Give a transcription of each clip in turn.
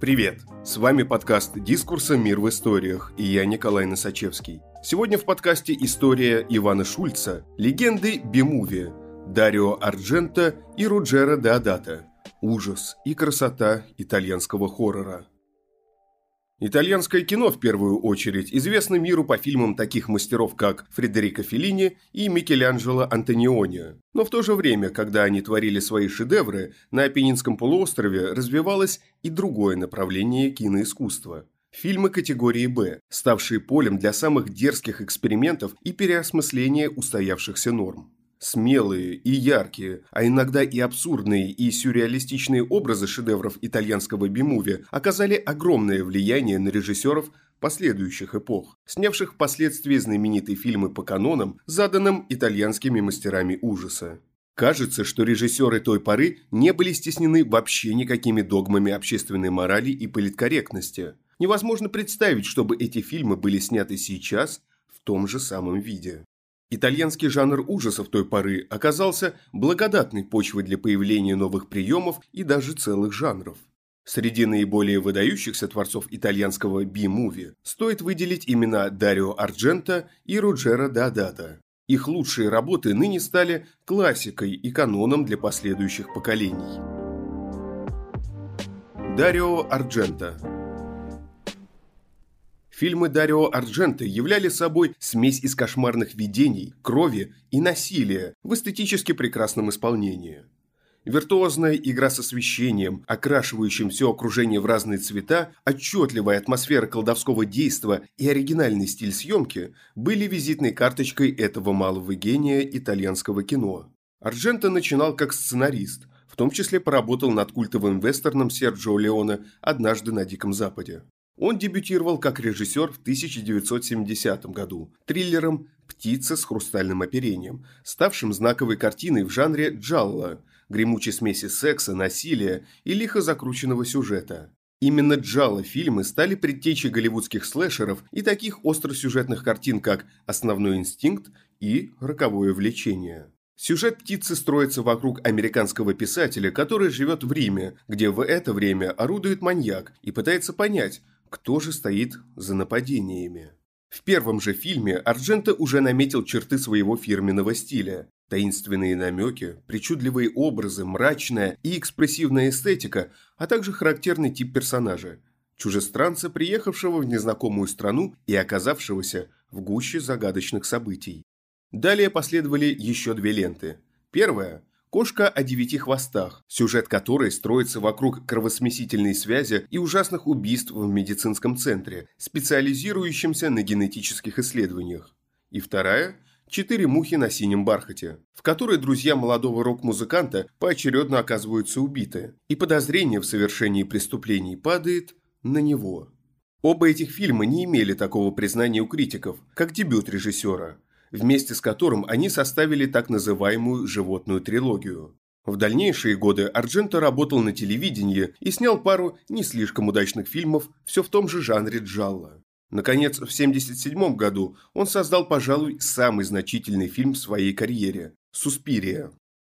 Привет! С вами подкаст «Дискурса. Мир в историях» и я Николай Носачевский. Сегодня в подкасте история Ивана Шульца, легенды Бимуви, Дарио Арджента и Руджера Деодата, ужас и красота итальянского хоррора – Итальянское кино, в первую очередь, известно миру по фильмам таких мастеров, как Фредерико Феллини и Микеланджело Антониони. Но в то же время, когда они творили свои шедевры, на Апеннинском полуострове развивалось и другое направление киноискусства – Фильмы категории «Б», ставшие полем для самых дерзких экспериментов и переосмысления устоявшихся норм. Смелые и яркие, а иногда и абсурдные и сюрреалистичные образы шедевров итальянского бимуви оказали огромное влияние на режиссеров последующих эпох, снявших впоследствии знаменитые фильмы по канонам, заданным итальянскими мастерами ужаса. Кажется, что режиссеры той поры не были стеснены вообще никакими догмами общественной морали и политкорректности. Невозможно представить, чтобы эти фильмы были сняты сейчас в том же самом виде. Итальянский жанр ужасов той поры оказался благодатной почвой для появления новых приемов и даже целых жанров. Среди наиболее выдающихся творцов итальянского би-муви стоит выделить имена Дарио Арджента и Руджера Дадата. Их лучшие работы ныне стали классикой и каноном для последующих поколений. Дарио Арджента Фильмы Дарио Ардженто являли собой смесь из кошмарных видений, крови и насилия в эстетически прекрасном исполнении. Виртуозная игра с освещением, окрашивающим все окружение в разные цвета, отчетливая атмосфера колдовского действа и оригинальный стиль съемки были визитной карточкой этого малого гения итальянского кино. Ардженто начинал как сценарист, в том числе поработал над культовым вестерном Серджио Леона «Однажды на Диком Западе». Он дебютировал как режиссер в 1970 году триллером «Птица с хрустальным оперением», ставшим знаковой картиной в жанре джалла, гремучей смеси секса, насилия и лихо закрученного сюжета. Именно джалла фильмы стали предтечей голливудских слэшеров и таких остросюжетных картин, как «Основной инстинкт» и «Роковое влечение». Сюжет «Птицы» строится вокруг американского писателя, который живет в Риме, где в это время орудует маньяк и пытается понять, кто же стоит за нападениями. В первом же фильме Ардженто уже наметил черты своего фирменного стиля. Таинственные намеки, причудливые образы, мрачная и экспрессивная эстетика, а также характерный тип персонажа. Чужестранца, приехавшего в незнакомую страну и оказавшегося в гуще загадочных событий. Далее последовали еще две ленты. Первая Кошка о девяти хвостах, сюжет которой строится вокруг кровосмесительной связи и ужасных убийств в медицинском центре, специализирующемся на генетических исследованиях. И вторая – «Четыре мухи на синем бархате», в которой друзья молодого рок-музыканта поочередно оказываются убиты, и подозрение в совершении преступлений падает на него. Оба этих фильма не имели такого признания у критиков, как дебют режиссера – вместе с которым они составили так называемую «животную трилогию». В дальнейшие годы Ардженто работал на телевидении и снял пару не слишком удачных фильмов все в том же жанре джалла. Наконец, в 1977 году он создал, пожалуй, самый значительный фильм в своей карьере – «Суспирия».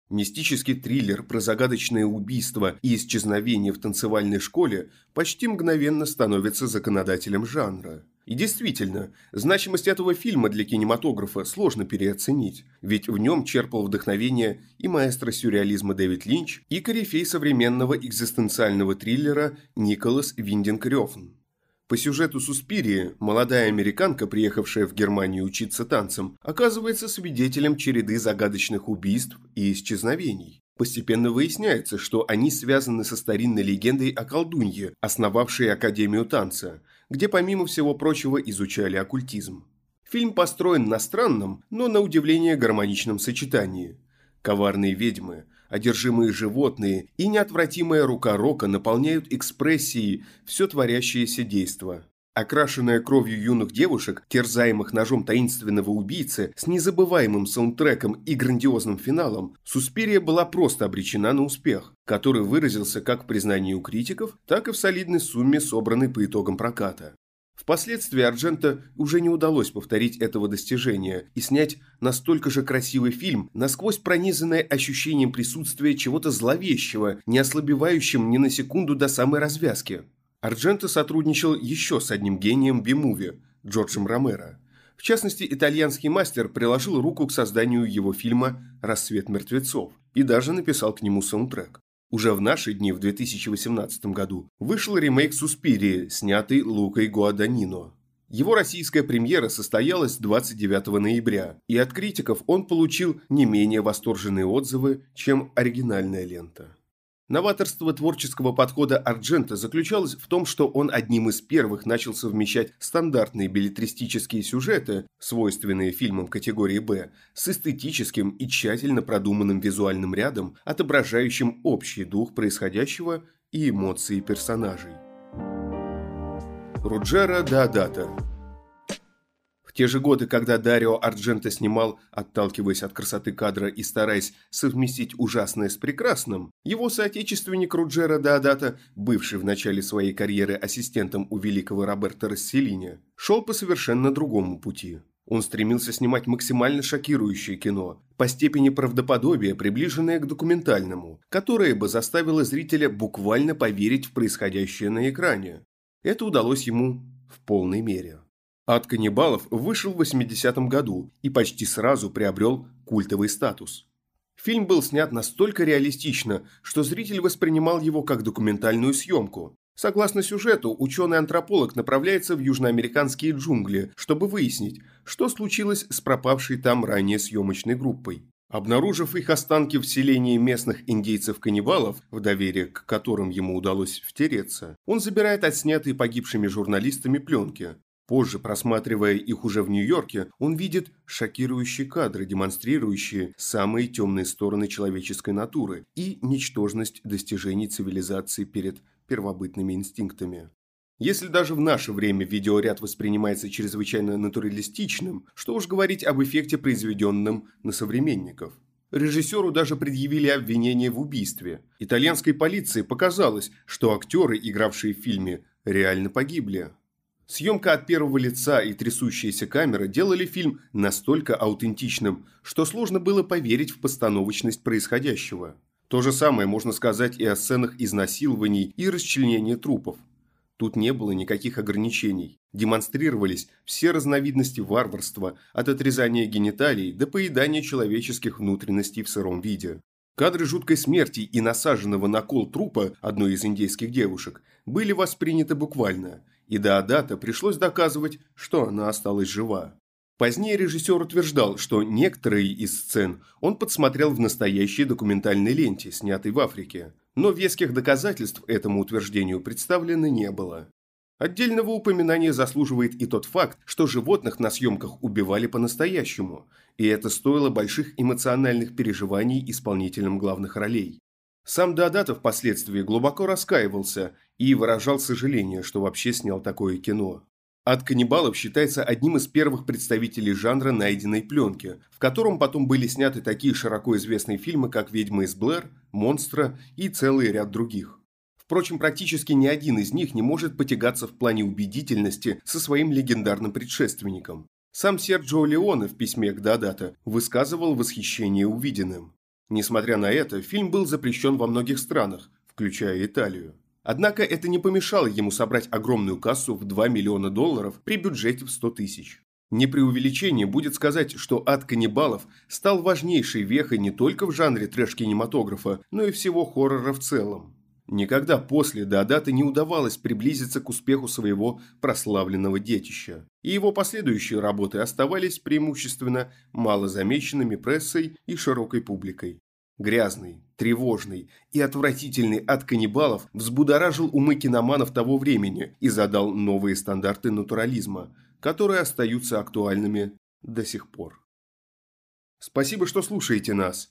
Мистический триллер про загадочное убийство и исчезновение в танцевальной школе почти мгновенно становится законодателем жанра. И действительно, значимость этого фильма для кинематографа сложно переоценить, ведь в нем черпал вдохновение и маэстро сюрреализма Дэвид Линч, и корифей современного экзистенциального триллера Николас Виндинг Рёфн. По сюжету «Суспирии» молодая американка, приехавшая в Германию учиться танцам, оказывается свидетелем череды загадочных убийств и исчезновений. Постепенно выясняется, что они связаны со старинной легендой о колдунье, основавшей Академию танца – где помимо всего прочего изучали оккультизм. Фильм построен на странном, но на удивление гармоничном сочетании. Коварные ведьмы, одержимые животные и неотвратимая рука Рока наполняют экспрессией все творящееся действо. Окрашенная кровью юных девушек, терзаемых ножом таинственного убийцы, с незабываемым саундтреком и грандиозным финалом, Суспирия была просто обречена на успех, который выразился как в признании у критиков, так и в солидной сумме, собранной по итогам проката. Впоследствии Арджента уже не удалось повторить этого достижения и снять настолько же красивый фильм, насквозь пронизанный ощущением присутствия чего-то зловещего, не ослабевающим ни на секунду до самой развязки – Ардженто сотрудничал еще с одним гением би-муви – Джорджем Ромеро. В частности, итальянский мастер приложил руку к созданию его фильма «Рассвет мертвецов» и даже написал к нему саундтрек. Уже в наши дни, в 2018 году, вышел ремейк «Суспирии», снятый Лукой Гуаданино. Его российская премьера состоялась 29 ноября, и от критиков он получил не менее восторженные отзывы, чем оригинальная лента. Новаторство творческого подхода Арджента заключалось в том, что он одним из первых начал совмещать стандартные билетристические сюжеты, свойственные фильмам категории «Б», с эстетическим и тщательно продуманным визуальным рядом, отображающим общий дух происходящего и эмоции персонажей. Руджера Даадата те же годы, когда Дарио Ардженто снимал, отталкиваясь от красоты кадра и стараясь совместить ужасное с прекрасным, его соотечественник Руджера Даадата, бывший в начале своей карьеры ассистентом у великого Роберта Расселини, шел по совершенно другому пути. Он стремился снимать максимально шокирующее кино, по степени правдоподобия, приближенное к документальному, которое бы заставило зрителя буквально поверить в происходящее на экране. Это удалось ему в полной мере. Ад каннибалов вышел в 80-м году и почти сразу приобрел культовый статус. Фильм был снят настолько реалистично, что зритель воспринимал его как документальную съемку. Согласно сюжету, ученый-антрополог направляется в южноамериканские джунгли, чтобы выяснить, что случилось с пропавшей там ранее съемочной группой. Обнаружив их останки в селении местных индейцев-каннибалов, в доверие к которым ему удалось втереться, он забирает отснятые погибшими журналистами пленки, Позже, просматривая их уже в Нью-Йорке, он видит шокирующие кадры, демонстрирующие самые темные стороны человеческой натуры и ничтожность достижений цивилизации перед первобытными инстинктами. Если даже в наше время видеоряд воспринимается чрезвычайно натуралистичным, что уж говорить об эффекте, произведенном на современников. Режиссеру даже предъявили обвинение в убийстве. Итальянской полиции показалось, что актеры, игравшие в фильме, реально погибли. Съемка от первого лица и трясущаяся камера делали фильм настолько аутентичным, что сложно было поверить в постановочность происходящего. То же самое можно сказать и о сценах изнасилований и расчленения трупов. Тут не было никаких ограничений. Демонстрировались все разновидности варварства, от отрезания гениталий до поедания человеческих внутренностей в сыром виде. Кадры жуткой смерти и насаженного на кол трупа одной из индейских девушек были восприняты буквально – и до Адата пришлось доказывать, что она осталась жива. Позднее режиссер утверждал, что некоторые из сцен он подсмотрел в настоящей документальной ленте, снятой в Африке, но веских доказательств этому утверждению представлено не было. Отдельного упоминания заслуживает и тот факт, что животных на съемках убивали по-настоящему, и это стоило больших эмоциональных переживаний исполнителям главных ролей. Сам Деодатов впоследствии глубоко раскаивался и выражал сожаление, что вообще снял такое кино. «Ад каннибалов» считается одним из первых представителей жанра найденной пленки, в котором потом были сняты такие широко известные фильмы, как «Ведьма из Блэр», «Монстра» и целый ряд других. Впрочем, практически ни один из них не может потягаться в плане убедительности со своим легендарным предшественником. Сам Серджио Леоне в письме к Дадата высказывал восхищение увиденным. Несмотря на это, фильм был запрещен во многих странах, включая Италию. Однако это не помешало ему собрать огромную кассу в 2 миллиона долларов при бюджете в 100 тысяч. Не преувеличение будет сказать, что «Ад каннибалов» стал важнейшей вехой не только в жанре трэш-кинематографа, но и всего хоррора в целом. Никогда после Даодата не удавалось приблизиться к успеху своего прославленного детища, и его последующие работы оставались преимущественно малозамеченными прессой и широкой публикой. Грязный, тревожный и отвратительный от каннибалов взбудоражил умы киноманов того времени и задал новые стандарты натурализма, которые остаются актуальными до сих пор. Спасибо, что слушаете нас.